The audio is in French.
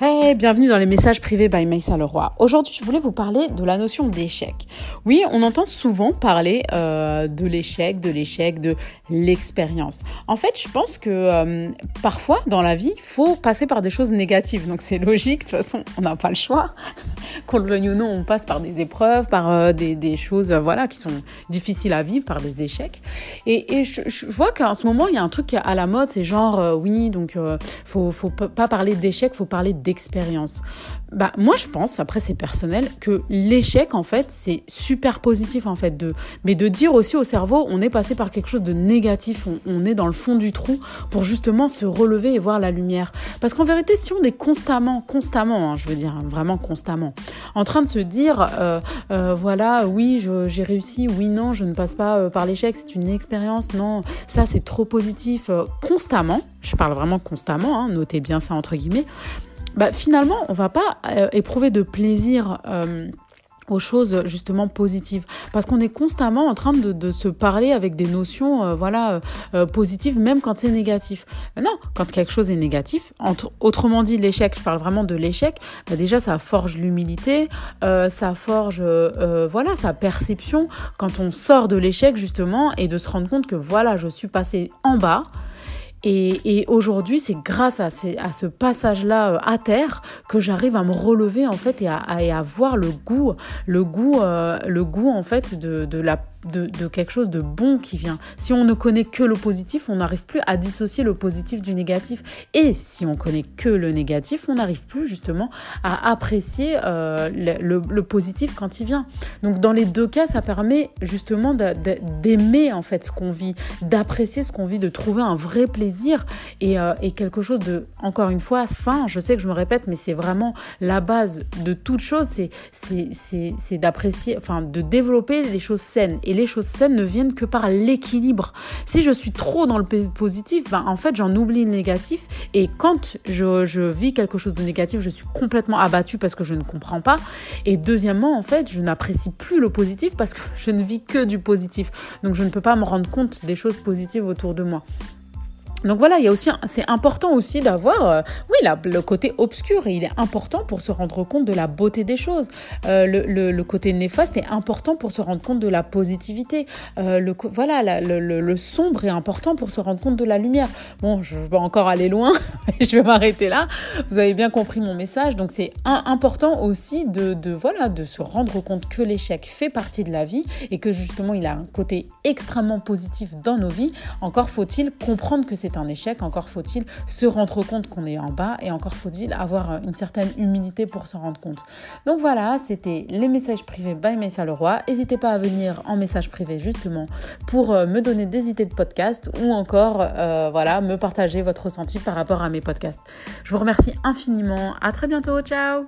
Hey, bienvenue dans les messages privés by Maïssa Leroy. Aujourd'hui, je voulais vous parler de la notion d'échec. Oui, on entend souvent parler euh, de l'échec, de l'échec, de l'expérience. En fait, je pense que euh, parfois, dans la vie, il faut passer par des choses négatives. Donc, c'est logique. De toute façon, on n'a pas le choix. Qu'on le veuille ou non, on passe par des épreuves, par euh, des, choses voilà, qui sont difficiles à vivre, par des échecs. Et, je, vois qu'en ce moment, il y a un truc à la mode, c'est genre, oui, donc, faut, faut pas parler d'échec, faut parler d'expérience bah, Moi, je pense, après c'est personnel, que l'échec, en fait, c'est super positif, en fait. De, mais de dire aussi au cerveau, on est passé par quelque chose de négatif, on, est dans le fond du trou pour justement se relever et voir la lumière. Parce qu'en vérité, si on est constamment, constamment, hein, je veux dire vraiment constamment, en train de se dire, euh, euh, voilà, oui, j'ai réussi, oui, non, je ne passe pas euh, par l'échec, c'est une expérience, non, ça c'est trop positif, constamment, je parle vraiment constamment, hein, notez bien ça entre guillemets, bah, finalement, on va pas euh, éprouver de plaisir. Euh, aux choses justement positives parce qu'on est constamment en train de, se parler avec des notions euh, voilà positives même quand c'est négatif non quand quelque chose est négatif entre, autrement dit l'échec je parle vraiment de l'échec bah déjà ça forge l'humilité ça forge voilà sa perception quand on sort de l'échec justement et de se rendre compte que voilà je suis passé en bas et, aujourd'hui, c'est grâce à, ce passage-là euh, à terre que j'arrive à me relever en fait et à, à, et à voir le goût, le goût, euh, le goût en fait de la de, quelque chose de bon qui vient. Si on ne connaît que le positif, on n'arrive plus à dissocier le positif du négatif. Et si on connaît que le négatif, on n'arrive plus justement à apprécier euh, le, positif quand il vient. Donc dans les deux cas, ça permet justement d'aimer en fait ce qu'on vit, d'apprécier ce qu'on vit, de trouver un vrai plaisir et, euh, et, quelque chose de, encore une fois, sain. Je sais que je me répète, mais c'est vraiment la base de toute chose, c'est d'apprécier, enfin de développer les choses saines. Et les choses saines ne viennent que par l'équilibre. Si je suis trop dans le positif, ben, en fait, j'en oublie le négatif. Et quand je, vis quelque chose de négatif, je suis complètement abattue parce que je ne comprends pas. Et deuxièmement, en fait, je n'apprécie plus le positif parce que je ne vis que du positif. Donc, je ne peux pas me rendre compte des choses positives autour de moi. Donc voilà, il y a aussi, c'est important aussi d'avoir, euh, oui, la, le côté obscur, et il est important pour se rendre compte de la beauté des choses. Euh, le, le, côté néfaste est important pour se rendre compte de la positivité. Euh, le, voilà, le, le, sombre est important pour se rendre compte de la lumière. Bon, je vais encore aller loin, je vais m'arrêter là. Vous avez bien compris mon message. Donc c'est important aussi de, de, voilà, de se rendre compte que l'échec fait partie de la vie et que justement il a un côté extrêmement positif dans nos vies. Encore faut-il comprendre que c'est un échec, encore faut-il se rendre compte qu'on est en bas et encore faut-il avoir une certaine humilité pour s'en rendre compte. Donc voilà, c'était les messages privés by Messa Leroy. N'hésitez pas à venir en message privé justement pour euh, me donner des idées de podcast ou encore euh, voilà, me partager votre ressenti par rapport à mes podcasts. Je vous remercie infiniment. À très bientôt. Ciao